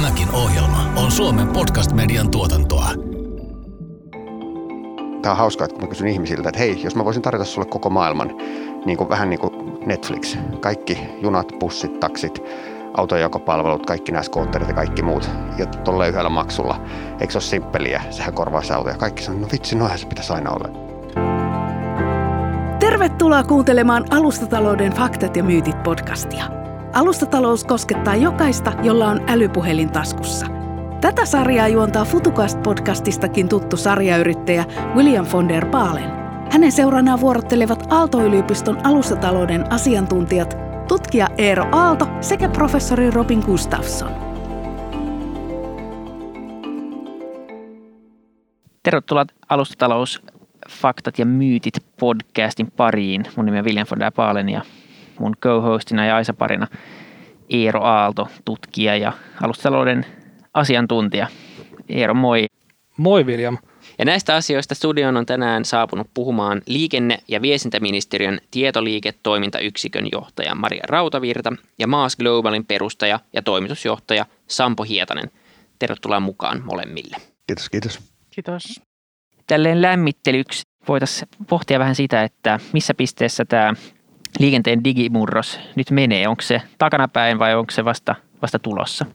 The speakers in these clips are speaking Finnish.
Tämäkin ohjelma on Suomen podcast-median tuotantoa. Tämä on hauskaa, että kun mä kysyn ihmisiltä, että hei, jos mä voisin tarjota sulle koko maailman, niin kuin, vähän niin kuin Netflix, kaikki junat, bussit, taksit, autojakopalvelut, kaikki nämä skootterit ja kaikki muut, ja tuolla yhdellä maksulla. Eikö se ole simppeliä? Sehän korvaisi autoja. Kaikki sanoo, no vitsi, noinhan se pitäisi aina olla. Tervetuloa kuuntelemaan Alustatalouden faktat ja myytit podcastia. Alustatalous koskettaa jokaista, jolla on älypuhelin taskussa. Tätä sarjaa juontaa Futukast-podcastistakin tuttu sarjayrittäjä William von der Baalen. Hänen seuranaan vuorottelevat Aalto-yliopiston alustatalouden asiantuntijat, tutkija Eero Aalto sekä professori Robin Gustafsson. Tervetuloa Alustatalous faktat ja myytit podcastin pariin. Mun nimi on William von der Baalen ja mun co-hostina ja Aisa-parina Eero Aalto, tutkija ja alustatalouden asiantuntija. Eero, moi. Moi William. Ja näistä asioista studioon on tänään saapunut puhumaan liikenne- ja viestintäministeriön tietoliiketoimintayksikön johtaja Maria Rautavirta ja Maas Globalin perustaja ja toimitusjohtaja Sampo Hietanen. Tervetuloa mukaan molemmille. Kiitos, kiitos. Kiitos. Tälleen lämmittelyksi voitaisiin pohtia vähän sitä, että missä pisteessä tämä liikenteen digimurros nyt menee. Onko se takanapäin vai onko se vasta, vasta tulossa?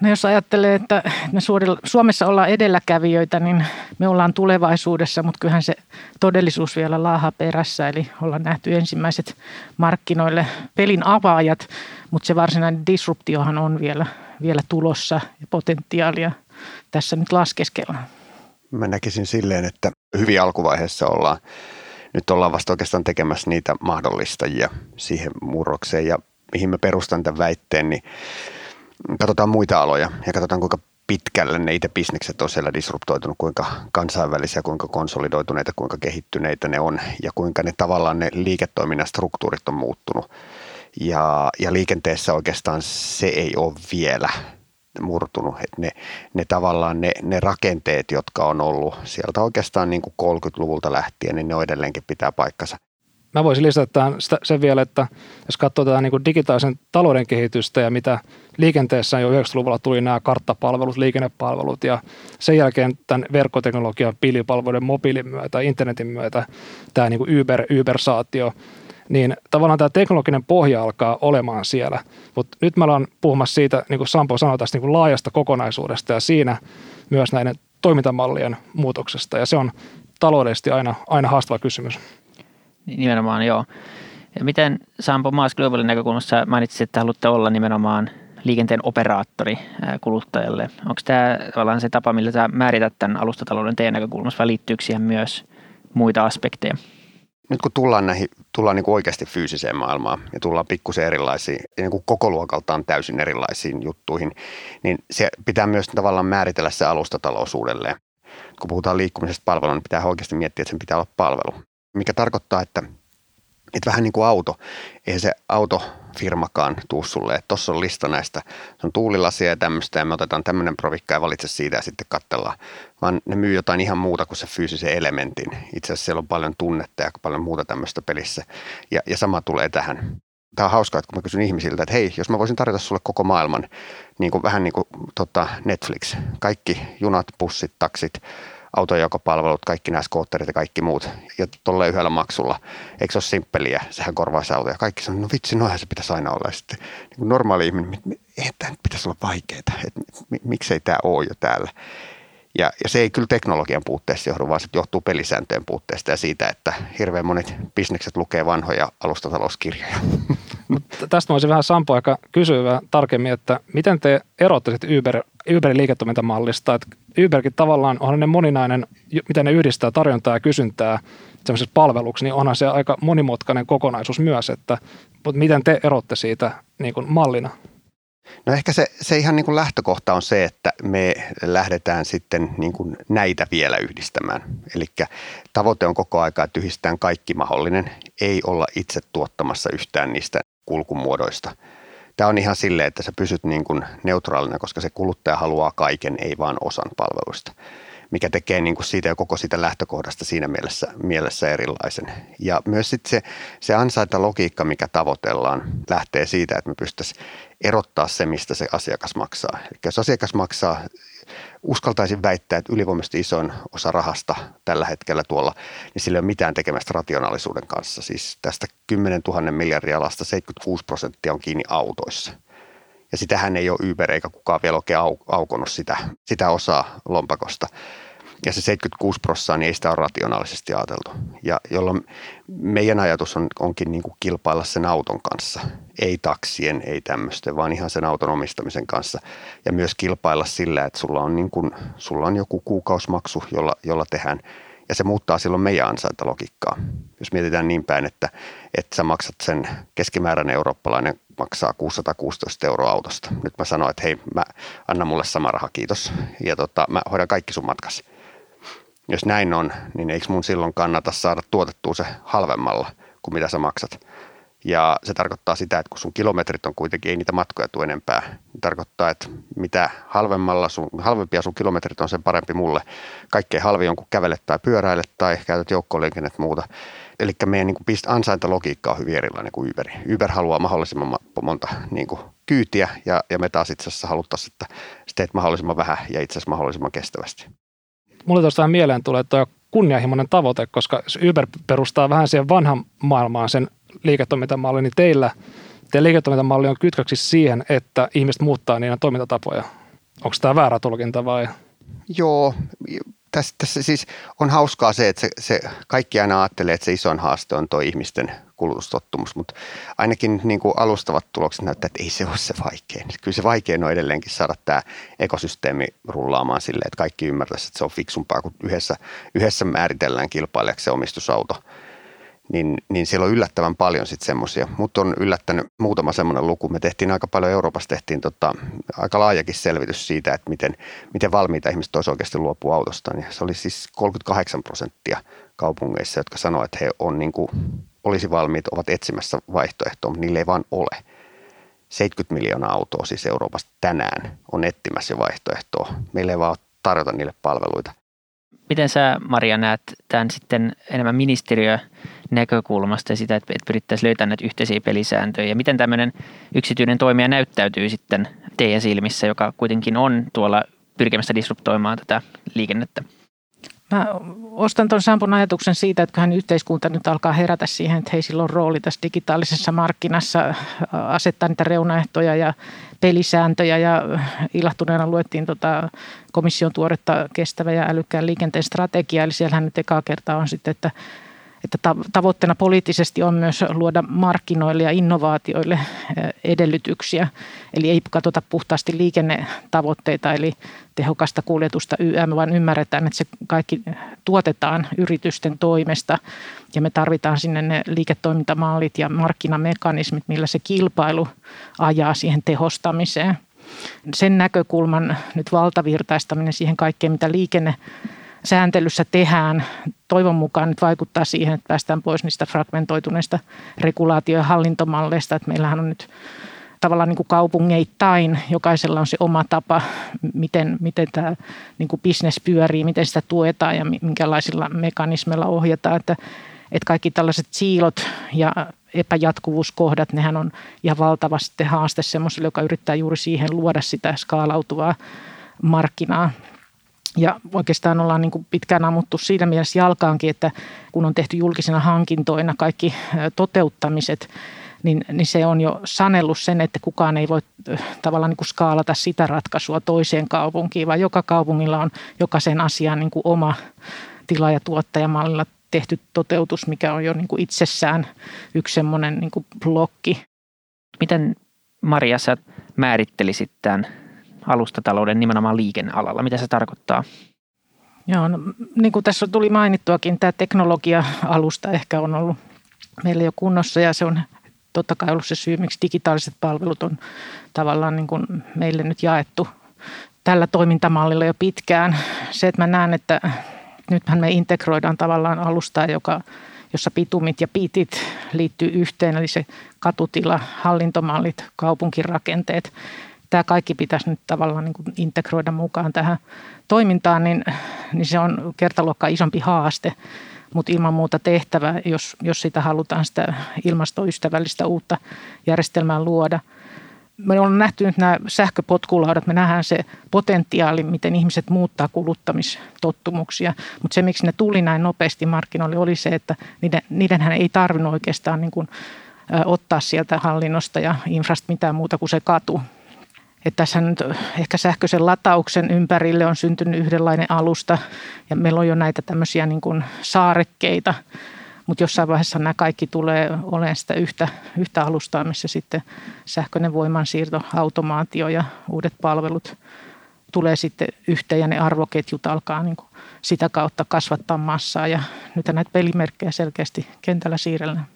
No jos ajattelee, että me Suomessa ollaan edelläkävijöitä, niin me ollaan tulevaisuudessa, mutta kyllähän se todellisuus vielä laahaa perässä. Eli ollaan nähty ensimmäiset markkinoille pelin avaajat, mutta se varsinainen disruptiohan on vielä, vielä tulossa ja potentiaalia tässä nyt laskeskellaan. Mä näkisin silleen, että hyvin alkuvaiheessa ollaan. Nyt ollaan vasta oikeastaan tekemässä niitä mahdollistajia siihen murrokseen ja mihin mä perustan tämän väitteen, niin katsotaan muita aloja ja katsotaan kuinka pitkälle ne itse bisnekset on siellä disruptoitunut, kuinka kansainvälisiä, kuinka konsolidoituneita, kuinka kehittyneitä ne on ja kuinka ne tavallaan ne liiketoiminnan struktuurit on muuttunut. Ja, ja liikenteessä oikeastaan se ei ole vielä murtunut. Että ne, ne tavallaan ne, ne rakenteet, jotka on ollut sieltä oikeastaan niin kuin 30-luvulta lähtien, niin ne edelleenkin pitää paikkansa. Mä voisin lisätä tämän, sen vielä, että jos katsoo tätä niin kuin digitaalisen talouden kehitystä ja mitä liikenteessä jo 90-luvulla tuli nämä karttapalvelut, liikennepalvelut ja sen jälkeen tämän verkkoteknologian, pilvipalveluiden, mobiilin myötä, internetin myötä tämä niin kuin Uber, Uber-saatio, niin tavallaan tämä teknologinen pohja alkaa olemaan siellä. Mutta nyt me ollaan puhumassa siitä, niin kuin Sampo sanoi, tästä niin kuin laajasta kokonaisuudesta ja siinä myös näiden toimintamallien muutoksesta ja se on taloudellisesti aina, aina haastava kysymys. Nimenomaan, joo. Ja miten Sampo Maas Globalin näkökulmassa mainitsit, että haluatte olla nimenomaan liikenteen operaattori kuluttajalle. Onko tämä tavallaan se tapa, millä sä määrität tämän alustatalouden teidän näkökulmassa vai liittyykö siihen myös muita aspekteja? Nyt kun tullaan, näihin, tullaan niin kuin oikeasti fyysiseen maailmaan ja tullaan pikkusen erilaisiin, niin kuin koko luokaltaan täysin erilaisiin juttuihin, niin se pitää myös tavallaan määritellä se alustatalous uudelleen. Kun puhutaan liikkumisesta palvelua, niin pitää oikeasti miettiä, että sen pitää olla palvelu mikä tarkoittaa, että, että vähän niin kuin auto, eihän se autofirmakaan tuu sulle, että tuossa on lista näistä, se on tuulilasia ja tämmöistä ja me otetaan tämmöinen provikka ja valitse siitä ja sitten katsellaan, vaan ne myy jotain ihan muuta kuin se fyysisen elementin. Itse asiassa siellä on paljon tunnetta ja paljon muuta tämmöistä pelissä. Ja, ja sama tulee tähän. Tämä on hauskaa, että kun mä kysyn ihmisiltä, että hei, jos mä voisin tarjota sulle koko maailman, niin kuin, vähän niin kuin tota Netflix, kaikki junat, bussit, taksit, autojakopalvelut, kaikki nämä skootterit ja kaikki muut, ja tuolla yhdellä maksulla. Eikö se ole simppeliä? Sehän korvaisi autoja. Kaikki sanoo, no vitsi, noinhan se pitäisi aina olla. Sitten niin kuin normaali ihminen, ei tämä pitäisi olla vaikeaa, että miksei tämä ole jo täällä. Ja, ja se ei kyllä teknologian puutteesta johdu, vaan se johtuu pelisääntöjen puutteesta ja siitä, että hirveän monet bisnekset lukee vanhoja alustatalouskirjoja. Mutta tästä voisin vähän Sampo aika kysyä tarkemmin, että miten te erottaisitte Uber, Uberin liiketoimintamallista, että Uberkin tavallaan onhan ne moninainen, miten ne yhdistää tarjontaa ja kysyntää semmoisessa palveluksi, niin onhan se aika monimutkainen kokonaisuus myös, että mutta miten te erotte siitä niin kuin mallina? No ehkä se, se ihan niin kuin lähtökohta on se, että me lähdetään sitten niin kuin näitä vielä yhdistämään. Eli tavoite on koko aika, että yhdistetään kaikki mahdollinen, ei olla itse tuottamassa yhtään niistä kulkumuodoista. Tämä on ihan silleen, että sä pysyt niin kuin neutraalina, koska se kuluttaja haluaa kaiken, ei vaan osan palveluista. mikä tekee niin kuin siitä ja koko siitä lähtökohdasta siinä mielessä, mielessä erilaisen. Ja myös sitten se, se ansaintalogiikka, mikä tavoitellaan, lähtee siitä, että me pystyttäisiin erottaa se, mistä se asiakas maksaa. Eli jos asiakas maksaa, uskaltaisin väittää, että ylivoimaisesti isoin osa rahasta tällä hetkellä tuolla, niin sillä ei ole mitään tekemistä rationaalisuuden kanssa. Siis tästä 10 000 miljardia alasta 76 prosenttia on kiinni autoissa – ja sitähän ei ole Uber eikä kukaan vielä oikein au, aukonut sitä, sitä osaa lompakosta. Ja se 76 prosenttia, niin ei sitä ole rationaalisesti ajateltu. Ja jolloin meidän ajatus on, onkin niin kuin kilpailla sen auton kanssa. Ei taksien, ei tämmöisten, vaan ihan sen auton omistamisen kanssa. Ja myös kilpailla sillä, että sulla on, niin kuin, sulla on joku kuukausimaksu, jolla, jolla tehdään – ja se muuttaa silloin meidän ansaintalogiikkaa. Jos mietitään niin päin, että, että sä maksat sen keskimääräinen eurooppalainen maksaa 616 euroa autosta. Nyt mä sanoin, että hei, mä anna mulle sama raha, kiitos. Ja tota, mä hoidan kaikki sun matkas. Jos näin on, niin eikö mun silloin kannata saada tuotettua se halvemmalla kuin mitä sä maksat. Ja se tarkoittaa sitä, että kun sun kilometrit on kuitenkin, ei niitä matkoja tule enempää. Se tarkoittaa, että mitä halvemmalla sun, halvempia sun kilometrit on, sen parempi mulle. Kaikkein halvi on, kun kävelet tai pyöräilet tai käytät joukkoliikennet muuta. Eli meidän niin kuin, ansaintalogiikka on hyvin erilainen kuin Uber. Uber haluaa mahdollisimman monta niin kuin, kyytiä ja, ja me taas itse asiassa haluttaisiin, että teet mahdollisimman vähän ja itse asiassa mahdollisimman kestävästi. Mulle tuosta mieleen tulee, tuo kunnianhimoinen tavoite, koska Uber perustaa vähän siihen vanhan maailmaan sen liiketoimintamalli, niin teillä teidän liiketoimintamalli on kytköksissä siihen, että ihmiset muuttaa niiden toimintatapoja. Onko tämä väärä tulkinta vai? Joo, tässä, tässä siis on hauskaa se, että se, se kaikki aina ajattelee, että se isoin haaste on tuo ihmisten kulutustottumus, mutta ainakin niin kuin alustavat tulokset näyttää, että ei se ole se vaikein. Kyllä se vaikein on edelleenkin saada tämä ekosysteemi rullaamaan silleen, että kaikki ymmärtäisivät, että se on fiksumpaa, kun yhdessä, yhdessä määritellään kilpailijaksi se omistusauto – niin, niin siellä on yllättävän paljon sitten semmoisia. Mutta on yllättänyt muutama semmoinen luku. Me tehtiin aika paljon, Euroopassa tehtiin tota, aika laajakin selvitys siitä, että miten, miten valmiita ihmiset olisi oikeasti luopua autosta. Niin se oli siis 38 prosenttia kaupungeissa, jotka sanoivat, että he on niin kuin, olisi valmiit, ovat etsimässä vaihtoehtoa, mutta niille ei vaan ole. 70 miljoonaa autoa siis Euroopasta tänään on etsimässä vaihtoehtoa. Meillä ei vaan tarjota niille palveluita. Miten sä Maria näet tämän sitten enemmän ministeriö näkökulmasta ja sitä, että pyrittäisiin löytämään näitä yhteisiä pelisääntöjä ja miten tämmöinen yksityinen toimija näyttäytyy sitten teidän silmissä, joka kuitenkin on tuolla pyrkimässä disruptoimaan tätä liikennettä? Mä ostan tuon Sampun ajatuksen siitä, että hän yhteiskunta nyt alkaa herätä siihen, että hei sillä on rooli tässä digitaalisessa markkinassa asettaa niitä reunaehtoja ja pelisääntöjä. Ja ilahtuneena luettiin tota komission tuoretta kestävä ja älykkään liikenteen strategia, eli siellähän nyt ekaa kertaa on sitten, että että tavoitteena poliittisesti on myös luoda markkinoille ja innovaatioille edellytyksiä. Eli ei katsota puhtaasti liikennetavoitteita, eli tehokasta kuljetusta YM, vaan ymmärretään, että se kaikki tuotetaan yritysten toimesta ja me tarvitaan sinne ne liiketoimintamallit ja markkinamekanismit, millä se kilpailu ajaa siihen tehostamiseen. Sen näkökulman nyt valtavirtaistaminen siihen kaikkeen, mitä liikenne sääntelyssä tehdään, toivon mukaan nyt vaikuttaa siihen, että päästään pois niistä fragmentoituneista regulaatio- ja hallintomalleista. Että meillähän on nyt tavallaan niin kuin kaupungeittain, jokaisella on se oma tapa, miten, miten tämä niin kuin business pyörii, miten sitä tuetaan ja minkälaisilla mekanismeilla ohjataan. Että, että kaikki tällaiset siilot ja epäjatkuvuuskohdat, nehän on ihan valtavasti haaste semmoiselle, joka yrittää juuri siihen luoda sitä skaalautuvaa markkinaa. Ja oikeastaan ollaan niin kuin pitkään ammuttu siinä mielessä jalkaankin, että kun on tehty julkisina hankintoina kaikki toteuttamiset, niin, niin se on jo sanellut sen, että kukaan ei voi tavallaan niin kuin skaalata sitä ratkaisua toiseen kaupunkiin, vaan joka kaupungilla on jokaisen asian niin kuin oma tila- ja tuottajamallilla tehty toteutus, mikä on jo niin kuin itsessään yksi semmoinen niin blokki. Miten Maria sä määrittelisit tämän alustatalouden nimenomaan liikennealalla? Mitä se tarkoittaa? Joo, no, niin kuin tässä tuli mainittuakin, tämä teknologia-alusta ehkä on ollut meillä jo kunnossa ja se on totta kai ollut se syy, miksi digitaaliset palvelut on tavallaan niin kuin meille nyt jaettu tällä toimintamallilla jo pitkään. Se, että mä näen, että nythän me integroidaan tavallaan alustaa, joka, jossa pitumit ja pitit liittyy yhteen, eli se katutila, hallintomallit, kaupunkirakenteet – tämä kaikki pitäisi nyt tavallaan niin kuin integroida mukaan tähän toimintaan, niin, niin se on kertaluokka isompi haaste, mutta ilman muuta tehtävä, jos, jos sitä halutaan sitä ilmastoystävällistä uutta järjestelmää luoda – me on nähty nyt nämä sähköpotkulaudat, me nähdään se potentiaali, miten ihmiset muuttaa kuluttamistottumuksia, mutta se miksi ne tuli näin nopeasti markkinoille oli se, että niiden, niidenhän ei tarvinnut oikeastaan niin kuin, ottaa sieltä hallinnosta ja infrasta mitään muuta kuin se katu. Että tässä nyt ehkä sähköisen latauksen ympärille on syntynyt yhdenlainen alusta ja meillä on jo näitä tämmöisiä niin kuin saarekkeita, mutta jossain vaiheessa nämä kaikki tulee olemaan sitä yhtä, yhtä alustaa, missä sitten sähköinen voimansiirto, automaatio ja uudet palvelut tulee sitten yhteen ja ne arvoketjut alkaa niin kuin sitä kautta kasvattaa massaa ja nyt näitä pelimerkkejä selkeästi kentällä siirrellään.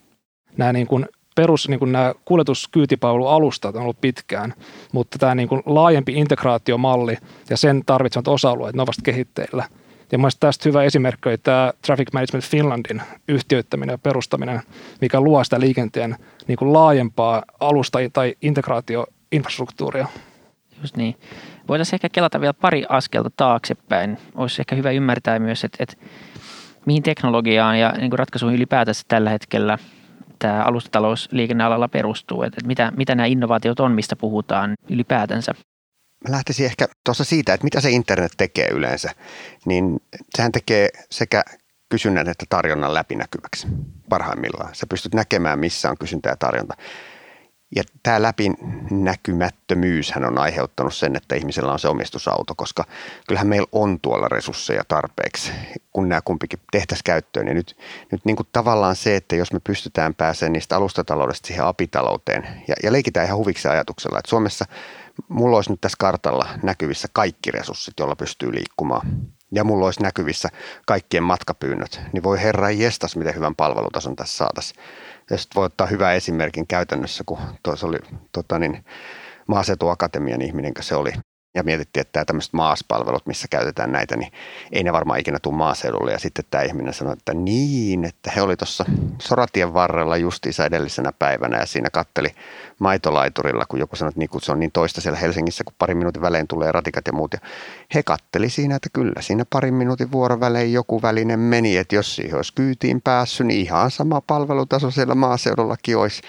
Nämä niin kuin perus niin kuin nämä kuljetuskyytipalvelualustat on ollut pitkään, mutta tämä niin kuin laajempi integraatiomalli ja sen tarvitsemat osa-alueet, ne ovat kehitteillä – ja mielestäni tästä hyvä esimerkki oli tämä Traffic Management Finlandin yhtiöittäminen ja perustaminen, mikä luo sitä liikenteen niin kuin laajempaa alusta- tai integraatioinfrastruktuuria. Just niin. Voitaisiin ehkä kelata vielä pari askelta taaksepäin. Olisi ehkä hyvä ymmärtää myös, että, että mihin teknologiaan ja niin kuin ratkaisuihin ylipäätänsä tällä hetkellä tämä alustatalous liikennealalla perustuu. Että mitä, mitä nämä innovaatiot on, mistä puhutaan ylipäätänsä mä lähtisin ehkä tuossa siitä, että mitä se internet tekee yleensä, niin sehän tekee sekä kysynnän että tarjonnan läpinäkyväksi parhaimmillaan. Sä pystyt näkemään, missä on kysyntä ja tarjonta. Ja tämä läpinäkymättömyyshän on aiheuttanut sen, että ihmisellä on se omistusauto, koska kyllähän meillä on tuolla resursseja tarpeeksi, kun nämä kumpikin tehtäisiin käyttöön. Ja nyt, nyt niin kuin tavallaan se, että jos me pystytään pääsemään niistä alustataloudesta siihen apitalouteen, ja, ja leikitään ihan huviksi ajatuksella, että Suomessa mulla olisi nyt tässä kartalla näkyvissä kaikki resurssit, joilla pystyy liikkumaan. Ja mulla olisi näkyvissä kaikkien matkapyynnöt. Niin voi herra jestas, miten hyvän palvelutason tässä saataisiin. Ja sitten voi ottaa hyvän esimerkin käytännössä, kun tuossa oli tota niin, Maaseutuakatemian ihminen, se oli ja mietittiin, että tämmöiset maaspalvelut, missä käytetään näitä, niin ei ne varmaan ikinä tule maaseudulle. Ja sitten tämä ihminen sanoi, että niin, että he oli tuossa soratien varrella justiinsa edellisenä päivänä ja siinä katteli maitolaiturilla, kun joku sanoi, että niin, kun se on niin toista siellä Helsingissä, kun parin minuutin välein tulee ratikat ja muut. Ja he katteli siinä, että kyllä siinä parin minuutin vuorovälein joku väline meni, että jos siihen olisi kyytiin päässyt, niin ihan sama palvelutaso siellä maaseudullakin olisi.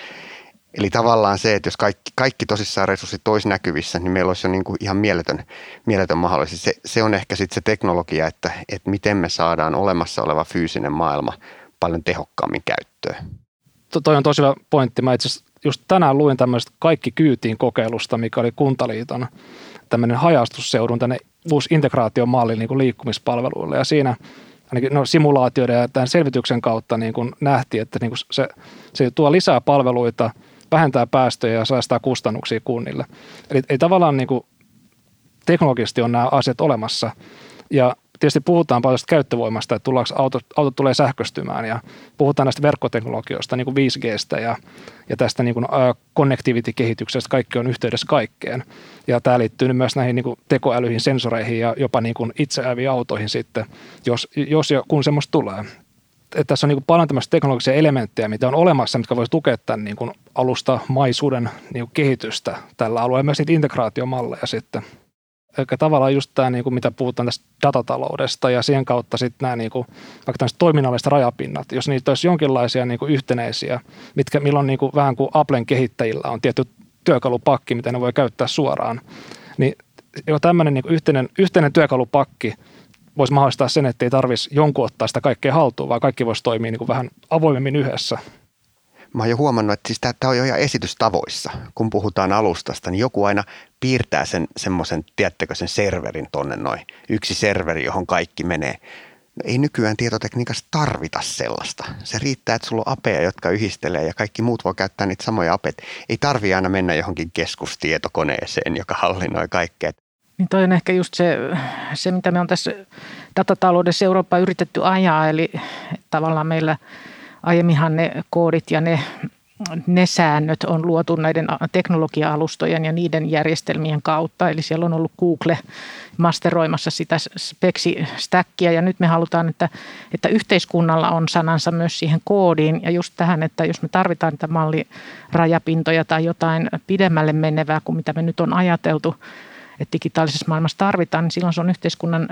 Eli tavallaan se, että jos kaikki, kaikki tosissaan resurssit olisi näkyvissä, niin meillä olisi jo niin kuin ihan mieletön, mieletön mahdollisuus. Se, se on ehkä sitten se teknologia, että, että miten me saadaan olemassa oleva fyysinen maailma paljon tehokkaammin käyttöön. To, toi on tosi hyvä pointti. Mä itse just tänään luin tämmöistä kaikki kyytiin kokeilusta, mikä oli Kuntaliiton tämmöinen hajastusseudun tänne uusi integraatiomalli niin liikkumispalveluille. Ja siinä ainakin no, simulaatioiden ja tämän selvityksen kautta niin kuin nähtiin, että niin kuin se, se tuo lisää palveluita – vähentää päästöjä ja säästää kustannuksia kunnille. Eli ei tavallaan niin kuin teknologisesti on nämä asiat olemassa. Ja tietysti puhutaan paljon käyttövoimasta, että tullaanko autot, autot tulee sähköstymään ja puhutaan näistä verkkoteknologioista, niin kuin 5Gstä ja, ja tästä niin kuin, connectivity-kehityksestä, kaikki on yhteydessä kaikkeen. Ja tämä liittyy myös näihin niin kuin tekoälyihin, sensoreihin ja jopa niin kuin itseäviin autoihin sitten, jos, jos ja kun semmoista tulee että tässä on niin paljon tämmöisiä teknologisia elementtejä, mitä on olemassa, mitkä voisi tukea tämän niin kuin alusta maisuuden niin kuin kehitystä tällä alueella, myös niitä integraatiomalleja sitten. Eli tavallaan just tämä, niin kuin mitä puhutaan tästä datataloudesta ja siihen kautta sitten nämä niin kuin, vaikka toiminnalliset rajapinnat, jos niitä olisi jonkinlaisia niin kuin yhtenäisiä, mitkä, milloin niin kuin, vähän kuin Applen kehittäjillä on tietty työkalupakki, mitä ne voi käyttää suoraan, niin jo tämmöinen niin yhteinen, yhteinen työkalupakki – voisi mahdollistaa sen, että ei tarvitsisi jonkun ottaa sitä kaikkea haltuun, vaan kaikki voisi toimia niin kuin vähän avoimemmin yhdessä. Mä oon jo huomannut, että siis tämä on jo ihan esitystavoissa. Kun puhutaan alustasta, niin joku aina piirtää sen semmoisen, tiedättekö, sen serverin tonne noin. Yksi serveri, johon kaikki menee. No ei nykyään tietotekniikassa tarvita sellaista. Se riittää, että sulla on apeja, jotka yhdistelee ja kaikki muut voi käyttää niitä samoja apet. Ei tarvi aina mennä johonkin keskustietokoneeseen, joka hallinnoi kaikkea. Niin toi on ehkä just se, se mitä me on tässä datataloudessa Eurooppa yritetty ajaa, eli tavallaan meillä aiemminhan ne koodit ja ne ne säännöt on luotu näiden teknologia-alustojen ja niiden järjestelmien kautta. Eli siellä on ollut Google masteroimassa sitä speksistäkkiä ja nyt me halutaan, että, että yhteiskunnalla on sanansa myös siihen koodiin. Ja just tähän, että jos me tarvitaan niitä mallirajapintoja tai jotain pidemmälle menevää kuin mitä me nyt on ajateltu, että digitaalisessa maailmassa tarvitaan, niin silloin se on yhteiskunnan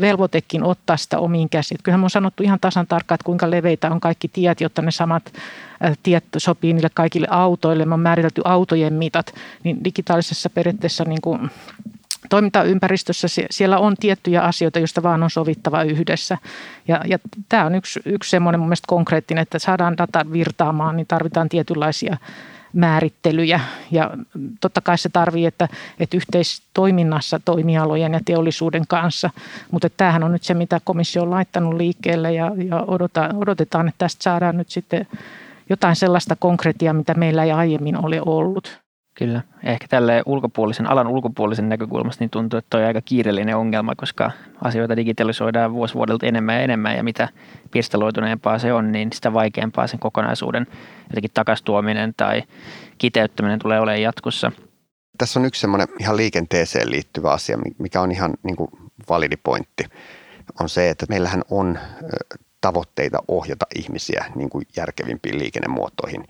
velvoitekin ottaa sitä omiin käsiin. Kyllähän me on sanottu ihan tasan tarkkaan, että kuinka leveitä on kaikki tiet, jotta ne samat tiet sopii niille kaikille autoille. Me on määritelty autojen mitat, niin digitaalisessa periaatteessa niin kuin toimintaympäristössä siellä on tiettyjä asioita, joista vaan on sovittava yhdessä. Ja, ja tämä on yksi, yksi semmoinen mun mielestä konkreettinen, että saadaan data virtaamaan, niin tarvitaan tietynlaisia määrittelyjä. Ja totta kai se tarvii, että, että yhteistoiminnassa toimialojen ja teollisuuden kanssa. Mutta tämähän on nyt se, mitä komissio on laittanut liikkeelle ja, ja odotetaan, odotetaan, että tästä saadaan nyt sitten jotain sellaista konkreettia, mitä meillä ei aiemmin ole ollut. Kyllä. Ehkä tälle ulkopuolisen, alan ulkopuolisen näkökulmasta niin tuntuu, että on aika kiireellinen ongelma, koska asioita digitalisoidaan vuosi vuodelta enemmän ja enemmän ja mitä pirstaloituneempaa se on, niin sitä vaikeampaa sen kokonaisuuden jotenkin takastuominen tai kiteyttäminen tulee olemaan jatkossa. Tässä on yksi semmoinen ihan liikenteeseen liittyvä asia, mikä on ihan niin kuin validi pointti, on se, että meillähän on tavoitteita ohjata ihmisiä niin kuin järkevimpiin liikennemuotoihin.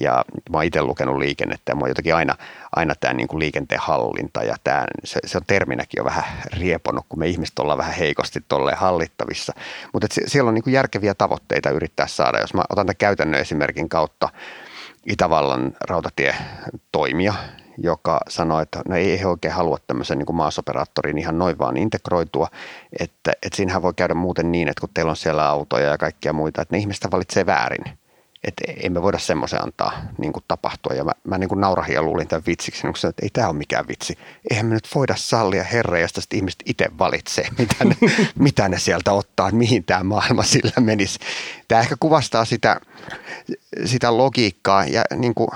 Ja mä oon itse lukenut liikennettä ja mä oon jotenkin aina, aina tämä niin kuin liikenteen hallinta ja tämä, se, se, on terminäkin jo vähän rieponut, kun me ihmiset ollaan vähän heikosti tolleen hallittavissa. Mutta siellä on niin kuin järkeviä tavoitteita yrittää saada. Jos mä otan tämän käytännön esimerkin kautta Itävallan rautatie toimia, joka sanoi, että no ei he oikein halua tämmöisen niin maasoperaattorin ihan noin vaan integroitua, että, että siinähän voi käydä muuten niin, että kun teillä on siellä autoja ja kaikkia muita, että ne ihmistä valitsee väärin – että emme voida semmoisen antaa niin kuin tapahtua. Ja mä, mä niin kuin naurahin ja luulin tämän vitsiksi, niin sanoin, että ei tämä ole mikään vitsi. Eihän me nyt voida sallia herra, josta ihmiset itse valitsee, mitä ne, mitä ne sieltä ottaa, että mihin tämä maailma sillä menisi. Tämä ehkä kuvastaa sitä, sitä logiikkaa ja niin kuin,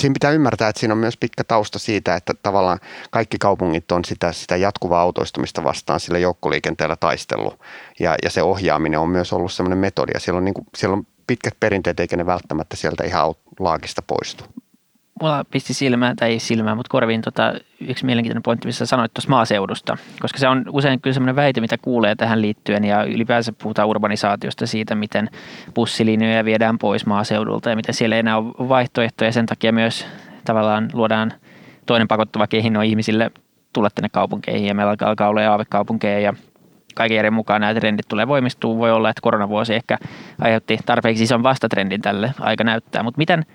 siinä pitää ymmärtää, että siinä on myös pitkä tausta siitä, että tavallaan kaikki kaupungit on sitä, sitä jatkuvaa autoistumista vastaan sillä joukkoliikenteellä taistellut ja, ja se ohjaaminen on myös ollut semmoinen metodi ja siellä on, niin kuin, siellä on pitkät perinteet, eikä ne välttämättä sieltä ihan laakista poistu. Mulla pisti silmään, tai ei silmään, mutta korviin tota, yksi mielenkiintoinen pointti, missä sanoit tuossa maaseudusta. Koska se on usein kyllä sellainen väite, mitä kuulee tähän liittyen, ja ylipäänsä puhutaan urbanisaatiosta siitä, miten bussilinjoja viedään pois maaseudulta, ja miten siellä ei enää ole vaihtoehtoja. Sen takia myös tavallaan luodaan toinen pakottava kehino ihmisille tulla tänne kaupunkeihin, ja meillä alkaa olla aavekaupunkeja, ja kaiken järjen mukaan nämä trendit tulee voimistuu. Voi olla, että koronavuosi ehkä aiheutti tarpeeksi ison vastatrendin tälle, aika näyttää. Mutta miten,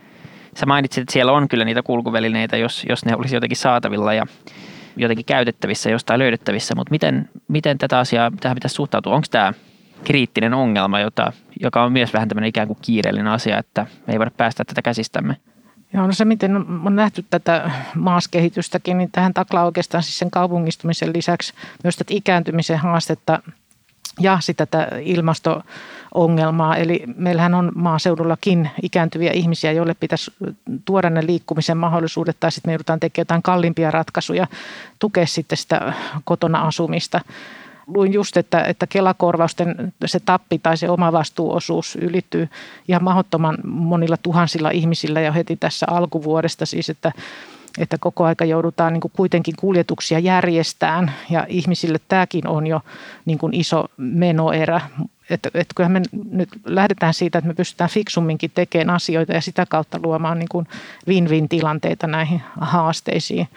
sä mainitsit, että siellä on kyllä niitä kulkuvälineitä, jos, jos ne olisi jotenkin saatavilla ja jotenkin käytettävissä, jostain löydettävissä, mutta miten, miten tätä asiaa tähän pitäisi suhtautua? Onko tämä kriittinen ongelma, jota, joka on myös vähän tämmöinen ikään kuin kiireellinen asia, että me ei voida päästä tätä käsistämme? Joo, no se miten on nähty tätä maaskehitystäkin, niin tähän taklaa oikeastaan siis sen kaupungistumisen lisäksi myös tätä ikääntymisen haastetta ja sitä tätä ilmasto-ongelmaa. Eli meillähän on maaseudullakin ikääntyviä ihmisiä, joille pitäisi tuoda ne liikkumisen mahdollisuudet tai sitten me joudutaan tekemään jotain kalliimpia ratkaisuja, tukea sitten sitä kotona asumista luin just, että, että Kelakorvausten se tappi tai se oma vastuuosuus ylittyy ihan mahdottoman monilla tuhansilla ihmisillä ja heti tässä alkuvuodesta siis, että että koko aika joudutaan niin kuitenkin kuljetuksia järjestään ja ihmisille tämäkin on jo niin iso menoerä. Että, että kyllähän me nyt lähdetään siitä, että me pystytään fiksumminkin tekemään asioita ja sitä kautta luomaan niin kuin win-win tilanteita näihin haasteisiin.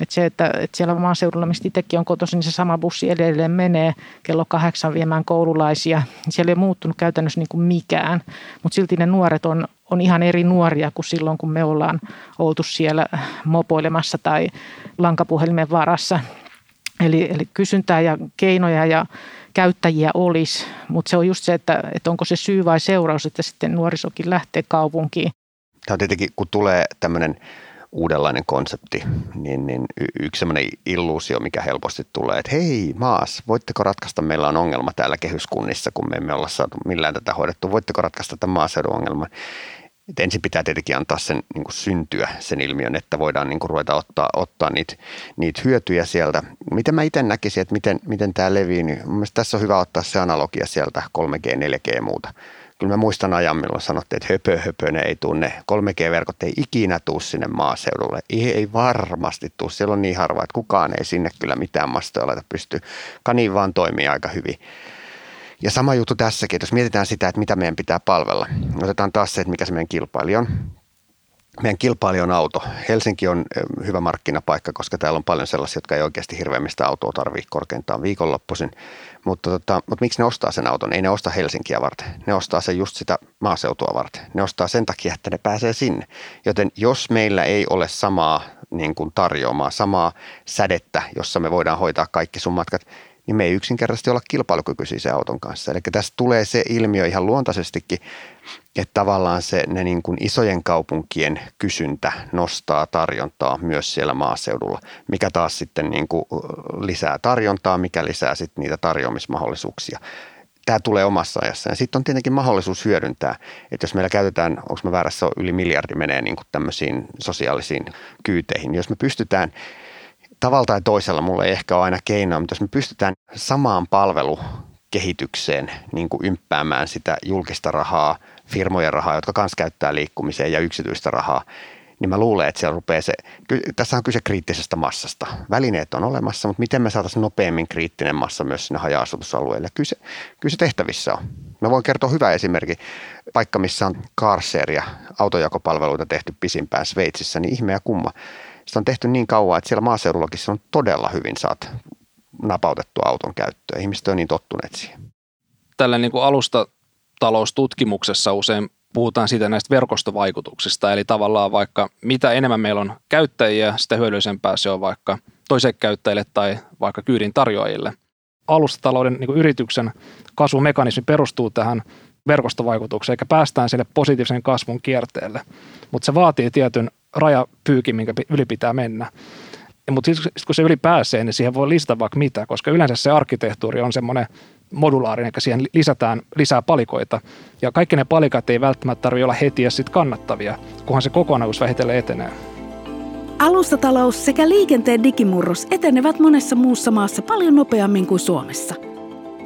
Että se, että, että siellä maaseudulla, mistä itsekin on kotoisin, niin se sama bussi edelleen menee kello kahdeksan viemään koululaisia. Siellä ei ole muuttunut käytännössä niin kuin mikään, mutta silti ne nuoret on, on ihan eri nuoria kuin silloin, kun me ollaan oltu siellä mopoilemassa tai lankapuhelimen varassa. Eli, eli kysyntää ja keinoja ja käyttäjiä olisi, mutta se on just se, että, että onko se syy vai seuraus, että sitten nuorisokin lähtee kaupunkiin. Tämä on tietenkin, kun tulee tämmöinen uudenlainen konsepti, niin, niin yksi sellainen illuusio, mikä helposti tulee, että hei maas, voitteko ratkaista, meillä on ongelma täällä kehyskunnissa, kun me emme olla saatu millään tätä hoidettu, voitteko ratkaista tämän maaseudun ongelman? Et ensin pitää tietenkin antaa sen niin kuin syntyä sen ilmiön, että voidaan niin kuin ruveta ottaa, ottaa niitä, niitä hyötyjä sieltä. Miten mä itse näkisin, että miten, miten tämä levii, niin mielestäni tässä on hyvä ottaa se analogia sieltä 3G, 4G ja muuta Kyllä mä muistan ajan, milloin sanottiin, että höpö, höpö, ne ei tunne. 3G-verkot ei ikinä tuu sinne maaseudulle. Ei, ei varmasti tuu. Siellä on niin harva, että kukaan ei sinne kyllä mitään mastoja laita pysty. Kani vaan toimii aika hyvin. Ja sama juttu tässäkin, että jos mietitään sitä, että mitä meidän pitää palvella. Otetaan taas se, että mikä se meidän kilpailija on meidän kilpailija on auto. Helsinki on hyvä markkinapaikka, koska täällä on paljon sellaisia, jotka ei oikeasti hirveämmistä autoa tarvitse korkeintaan viikonloppuisin. Mutta, tota, mutta miksi ne ostaa sen auton? Ei ne osta Helsinkiä varten. Ne ostaa sen just sitä maaseutua varten. Ne ostaa sen takia, että ne pääsee sinne. Joten jos meillä ei ole samaa niin kuin tarjoamaa, samaa sädettä, jossa me voidaan hoitaa kaikki sun matkat, niin me ei yksinkertaisesti olla kilpailukykyisiä se auton kanssa. Eli tässä tulee se ilmiö ihan luontaisestikin, että tavallaan se ne niin kuin isojen kaupunkien kysyntä nostaa tarjontaa myös siellä maaseudulla, mikä taas sitten niin kuin lisää tarjontaa, mikä lisää sitten niitä tarjoamismahdollisuuksia. Tämä tulee omassa ajassa. Ja sitten on tietenkin mahdollisuus hyödyntää, että jos meillä käytetään, onko me väärässä, yli miljardi menee niin kuin tämmöisiin sosiaalisiin kyyteihin, jos me pystytään tavalla tai toisella, mulla ei ehkä ole aina keinoa, mutta jos me pystytään samaan palvelukehitykseen niin kuin ymppäämään sitä julkista rahaa, firmojen rahaa, jotka kanssa käyttää liikkumiseen ja yksityistä rahaa, niin mä luulen, että siellä rupeaa se, tässä on kyse kriittisestä massasta. Välineet on olemassa, mutta miten me saataisiin nopeammin kriittinen massa myös sinne haja-asutusalueelle? Kyllä se, kyllä se tehtävissä on. Mä voin kertoa hyvä esimerkki. Paikka, missä on carshare ja autojakopalveluita tehty pisimpään Sveitsissä, niin ihme ja kumma sitä on tehty niin kauan, että siellä maaseudullakin se on todella hyvin saat napautettua auton käyttöön. Ihmiset on niin tottuneet siihen. Tällä niin kuin alustataloustutkimuksessa usein puhutaan siitä näistä verkostovaikutuksista, eli tavallaan vaikka mitä enemmän meillä on käyttäjiä, sitä hyödyllisempää se on vaikka toiselle käyttäjille tai vaikka kyydin tarjoajille. Alustatalouden niin yrityksen kasvumekanismi perustuu tähän verkostovaikutukseen, eikä päästään sille positiivisen kasvun kierteelle. Mutta se vaatii tietyn rajapyykin, minkä yli pitää mennä. Mutta sitten sit kun se yli pääsee, niin siihen voi lisätä vaikka mitä, koska yleensä se arkkitehtuuri on semmoinen modulaarinen, että siihen lisätään lisää palikoita. Ja kaikki ne palikat ei välttämättä tarvitse olla heti ja sitten kannattavia, kunhan se kokonaisuus vähitellen etenee. Alustatalous sekä liikenteen digimurros etenevät monessa muussa maassa paljon nopeammin kuin Suomessa.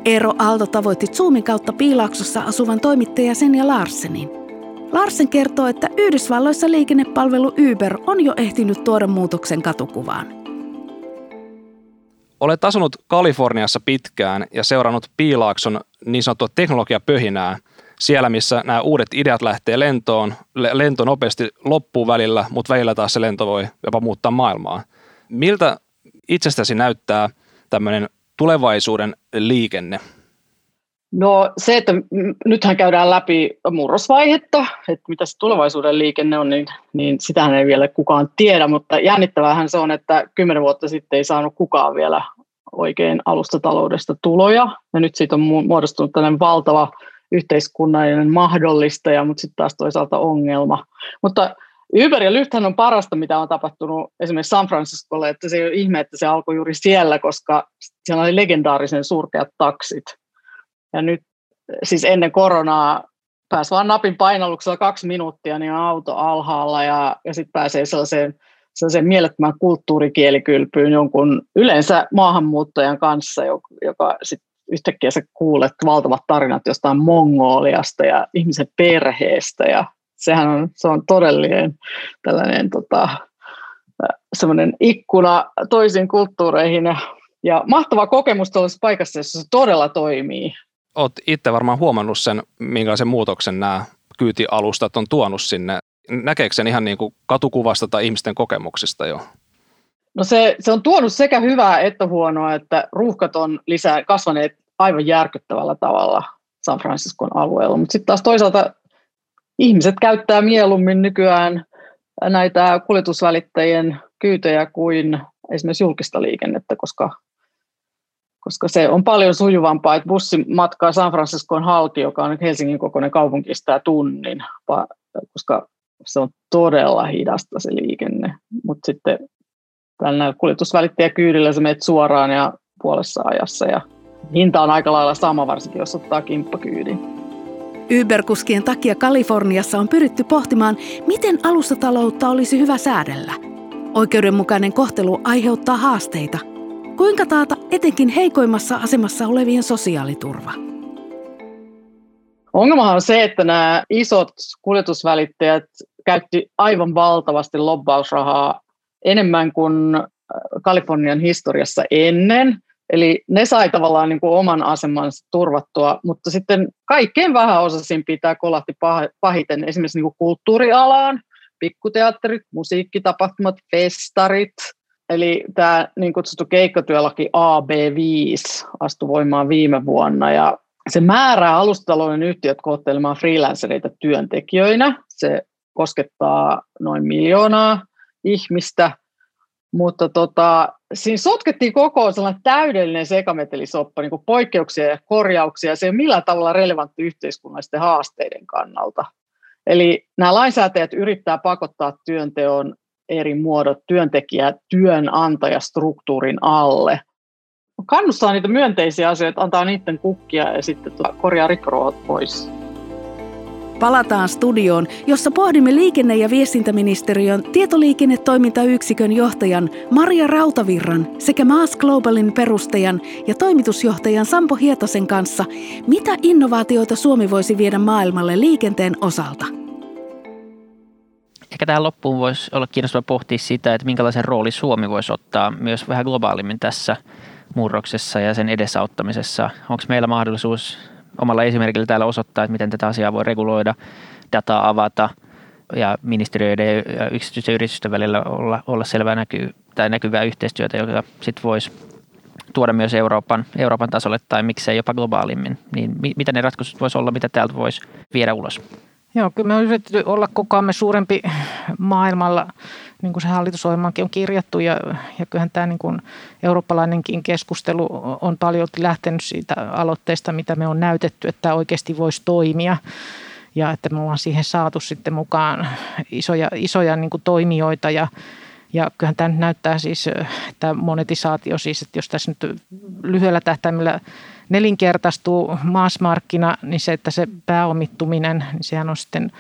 Eero Aalto tavoitti Zoomin kautta Piilaaksossa asuvan toimittaja Senja Larsenin – Larsen kertoo, että Yhdysvalloissa liikennepalvelu Uber on jo ehtinyt tuoda muutoksen katukuvaan. Olet asunut Kaliforniassa pitkään ja seurannut Piilaakson niin sanottua teknologiapöhinää, siellä missä nämä uudet ideat lähtee lentoon, lento nopeasti loppuu välillä, mutta välillä taas se lento voi jopa muuttaa maailmaa. Miltä itsestäsi näyttää tämmöinen tulevaisuuden liikenne? No se, että nythän käydään läpi murrosvaihetta, että mitä se tulevaisuuden liikenne on, niin, niin sitähän ei vielä kukaan tiedä, mutta jännittävähän se on, että kymmenen vuotta sitten ei saanut kukaan vielä oikein alustataloudesta tuloja, ja nyt siitä on muodostunut tällainen valtava yhteiskunnallinen mahdollistaja, mutta sitten taas toisaalta ongelma. Mutta Uber ja Lyfthän on parasta, mitä on tapahtunut esimerkiksi San Franciscolle, että se ei ole ihme, että se alkoi juuri siellä, koska siellä oli legendaarisen surkeat taksit, ja nyt siis ennen koronaa pääsi vain napin painalluksella kaksi minuuttia, niin auto alhaalla ja, ja sitten pääsee sellaiseen, sellaiseen mielettömän kulttuurikielikylpyyn jonkun yleensä maahanmuuttajan kanssa, joka, joka sitten yhtäkkiä sä kuulet valtavat tarinat jostain Mongoliasta ja ihmisen perheestä ja sehän on, se on todellinen tällainen tota, semmoinen ikkuna toisiin kulttuureihin ja, ja mahtava kokemus tuollaisessa paikassa, jossa se todella toimii oot itse varmaan huomannut sen, minkälaisen muutoksen nämä kyytialustat on tuonut sinne. Näkeekö sen ihan niin kuin katukuvasta tai ihmisten kokemuksista jo? No se, se on tuonut sekä hyvää että huonoa, että ruuhkat on lisää, kasvaneet aivan järkyttävällä tavalla San Franciscon alueella, mutta sitten taas toisaalta ihmiset käyttää mieluummin nykyään näitä kuljetusvälittäjien kyytejä kuin esimerkiksi julkista liikennettä, koska koska se on paljon sujuvampaa, että bussimatka San Franciscoon halki, joka on nyt Helsingin kokoinen kaupunki, kestää tunnin, koska se on todella hidasta se liikenne. Mutta sitten tällä kuljetusvälittäjäkyydillä sä menet suoraan ja puolessa ajassa ja hinta on aika lailla sama, varsinkin jos ottaa kimppakyydin. Uber-kuskien takia Kaliforniassa on pyritty pohtimaan, miten alustataloutta olisi hyvä säädellä. Oikeudenmukainen kohtelu aiheuttaa haasteita – Kuinka taata etenkin heikoimmassa asemassa olevien sosiaaliturva? Ongelmahan on se, että nämä isot kuljetusvälittäjät käytti aivan valtavasti lobbausrahaa enemmän kuin Kalifornian historiassa ennen. Eli ne sai tavallaan niin kuin oman asemansa turvattua, mutta sitten kaikkein vähäosaisimpia tämä kolahti pahiten esimerkiksi niin kuin kulttuurialaan, pikkuteatterit, musiikkitapahtumat, festarit. Eli tämä niin kutsuttu keikkatyölaki AB5 astui voimaan viime vuonna ja se määrää alustatalouden yhtiöt kohtelemaan freelancereita työntekijöinä. Se koskettaa noin miljoonaa ihmistä, mutta tota, siinä sotkettiin koko sellainen täydellinen sekametelisoppa, niin poikkeuksia ja korjauksia, se ei ole millään tavalla relevantti yhteiskunnallisten haasteiden kannalta. Eli nämä lainsäätäjät yrittää pakottaa työnteon eri muodot työntekijä työnantajastruktuurin alle. Kannustaa niitä myönteisiä asioita, antaa niiden kukkia ja sitten korjaa rikroot pois. Palataan studioon, jossa pohdimme liikenne- ja viestintäministeriön tietoliikennetoimintayksikön johtajan Maria Rautavirran sekä Maas Globalin perustajan ja toimitusjohtajan Sampo Hietasen kanssa, mitä innovaatioita Suomi voisi viedä maailmalle liikenteen osalta. Ehkä tähän loppuun voisi olla kiinnostava pohtia sitä, että minkälaisen rooli Suomi voisi ottaa myös vähän globaalimmin tässä murroksessa ja sen edesauttamisessa. Onko meillä mahdollisuus omalla esimerkillä täällä osoittaa, että miten tätä asiaa voi reguloida, dataa avata ja ministeriöiden ja yksityisten yritysten välillä olla, olla selvää näkyy, tai näkyvää yhteistyötä, joka sitten voisi tuoda myös Euroopan, Euroopan tasolle tai miksei jopa globaalimmin. Niin mitä ne ratkaisut voisi olla, mitä täältä voisi viedä ulos? Joo, kyllä me on yritetty olla kokoamme suurempi maailmalla, niin kuin se hallitusohjelmaankin on kirjattu, ja, ja kyllähän tämä niin kuin eurooppalainenkin keskustelu on paljon lähtenyt siitä aloitteesta, mitä me on näytetty, että tämä oikeasti voisi toimia, ja että me ollaan siihen saatu sitten mukaan isoja, isoja niin kuin toimijoita, ja, ja kyllähän tämä nyt näyttää siis, että monetisaatio siis, että jos tässä nyt lyhyellä tähtäimellä nelinkertaistuu maasmarkkina, niin se, että se pääomittuminen, niin sehän on sitten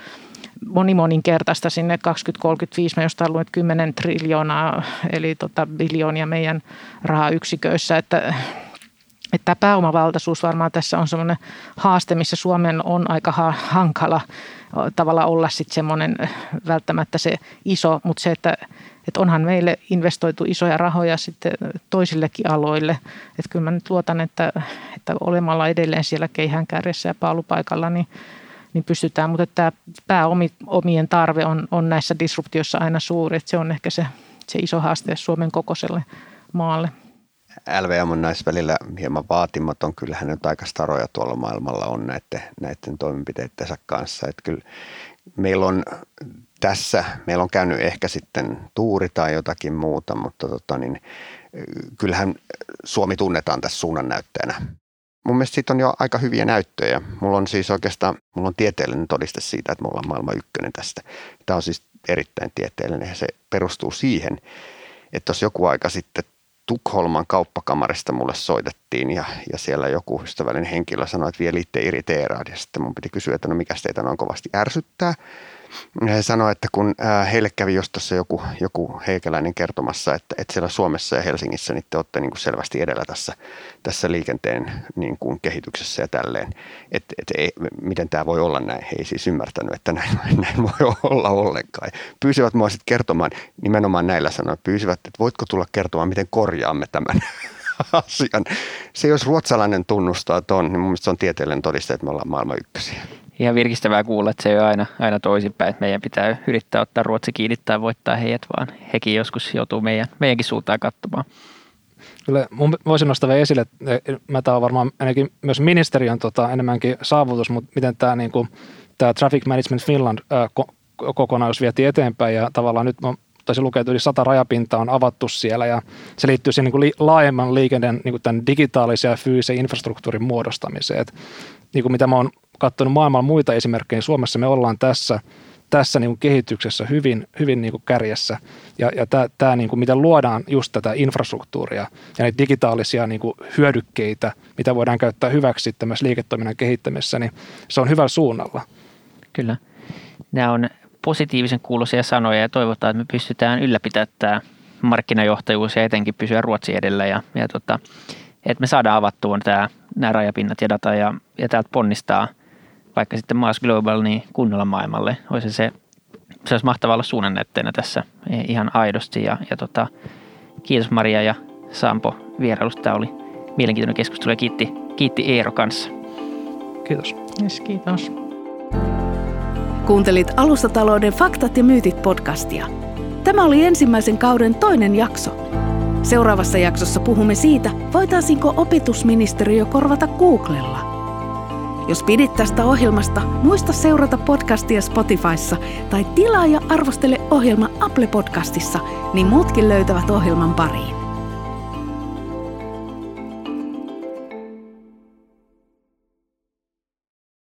monimoninkertaista sinne 2035, mä jostain luin, että 10 triljoonaa, eli tota biljoonia meidän rahayksiköissä, että että pääomavaltaisuus varmaan tässä on semmoinen haaste, missä Suomen on aika hankala tavalla olla sitten semmoinen välttämättä se iso, mutta se, että että onhan meille investoitu isoja rahoja sitten toisillekin aloille. Että kyllä mä nyt luotan, että, että olemalla edelleen siellä keihään kärjessä ja paalupaikalla, niin, niin pystytään. Mutta tämä pääomien tarve on, on näissä disruptioissa aina suuri. Että se on ehkä se, se iso haaste Suomen kokoiselle maalle. LVM on näissä välillä hieman vaatimaton. Kyllähän nyt aika staroja tuolla maailmalla on näiden, näiden toimenpiteiden kanssa. Että kyllä meillä on tässä, meillä on käynyt ehkä sitten tuuri tai jotakin muuta, mutta tota niin, kyllähän Suomi tunnetaan tässä suunnannäyttäjänä. Mun mielestä siitä on jo aika hyviä näyttöjä. Mulla on siis oikeastaan, mulla on tieteellinen todiste siitä, että me ollaan maailman ykkönen tästä. Tämä on siis erittäin tieteellinen ja se perustuu siihen, että jos joku aika sitten Tukholman kauppakamarista mulle soitettiin ja, ja siellä joku ystävällinen henkilö sanoi, että vie liitteen iriteeraad ja sitten mun piti kysyä, että no mikä teitä noin kovasti ärsyttää. He sanoivat, että kun heille kävi just tuossa joku, joku heikäläinen kertomassa, että, että siellä Suomessa ja Helsingissä niin te olette niin kuin selvästi edellä tässä, tässä liikenteen niin kuin kehityksessä ja tälleen. Että, että ei, miten tämä voi olla näin. He ei siis ymmärtänyt, että näin, näin voi olla ollenkaan. Pyysivät mua sitten kertomaan nimenomaan näillä sanoilla. Pyysivät, että voitko tulla kertomaan, miten korjaamme tämän asian. Se jos ruotsalainen tunnustaa ton, niin mun se on tieteellinen todiste, että me ollaan maailman ykkösiä ihan virkistävää kuulla, että se ei ole aina, aina toisinpäin, että meidän pitää yrittää ottaa Ruotsi kiinni tai voittaa heidät, vaan hekin joskus joutuu meidän, meidänkin suuntaan katsomaan. Kyllä mun voisin nostaa vielä esille, että mä tämä on varmaan ainakin myös ministeriön tota, enemmänkin saavutus, mutta miten tämä, niin tämä Traffic Management Finland ää, ko- kokonaisuus vietiin eteenpäin ja tavallaan nyt mä taisin lukea, että yli sata rajapintaa on avattu siellä ja se liittyy siihen niin kuin laajemman liikenteen niin kuin digitaalisen ja fyysisen infrastruktuurin muodostamiseen. Et, niin kuin mitä mä oon katsonut maailman muita esimerkkejä, niin Suomessa me ollaan tässä, tässä niin kuin kehityksessä hyvin, hyvin niin kuin kärjessä. Ja, ja tämä, tämä niin kuin, miten luodaan just tätä infrastruktuuria ja näitä digitaalisia niin kuin hyödykkeitä, mitä voidaan käyttää hyväksi myös liiketoiminnan kehittämisessä, niin se on hyvällä suunnalla. Kyllä. Nämä on positiivisen kuuloisia sanoja ja toivotaan, että me pystytään ylläpitämään tämä markkinajohtajuus ja etenkin pysyä Ruotsi edellä ja, ja tota, että me saadaan avattua tämä, nämä rajapinnat ja data ja, ja täältä ponnistaa – vaikka sitten Mars Global niin kunnolla maailmalle. Olisi se, se olisi mahtavaa olla suunnannäytteenä tässä e, ihan aidosti. Ja, ja tota, kiitos Maria ja Sampo vierailusta. Tämä oli mielenkiintoinen keskustelu ja kiitti, kiitti Eero kanssa. Kiitos. Yes, kiitos. Kuuntelit Alustatalouden faktat ja myytit podcastia. Tämä oli ensimmäisen kauden toinen jakso. Seuraavassa jaksossa puhumme siitä, voitaisiinko opetusministeriö korvata Googlella. Jos pidit tästä ohjelmasta, muista seurata podcastia Spotifyssa tai tilaa ja arvostele ohjelma Apple Podcastissa, niin muutkin löytävät ohjelman pariin.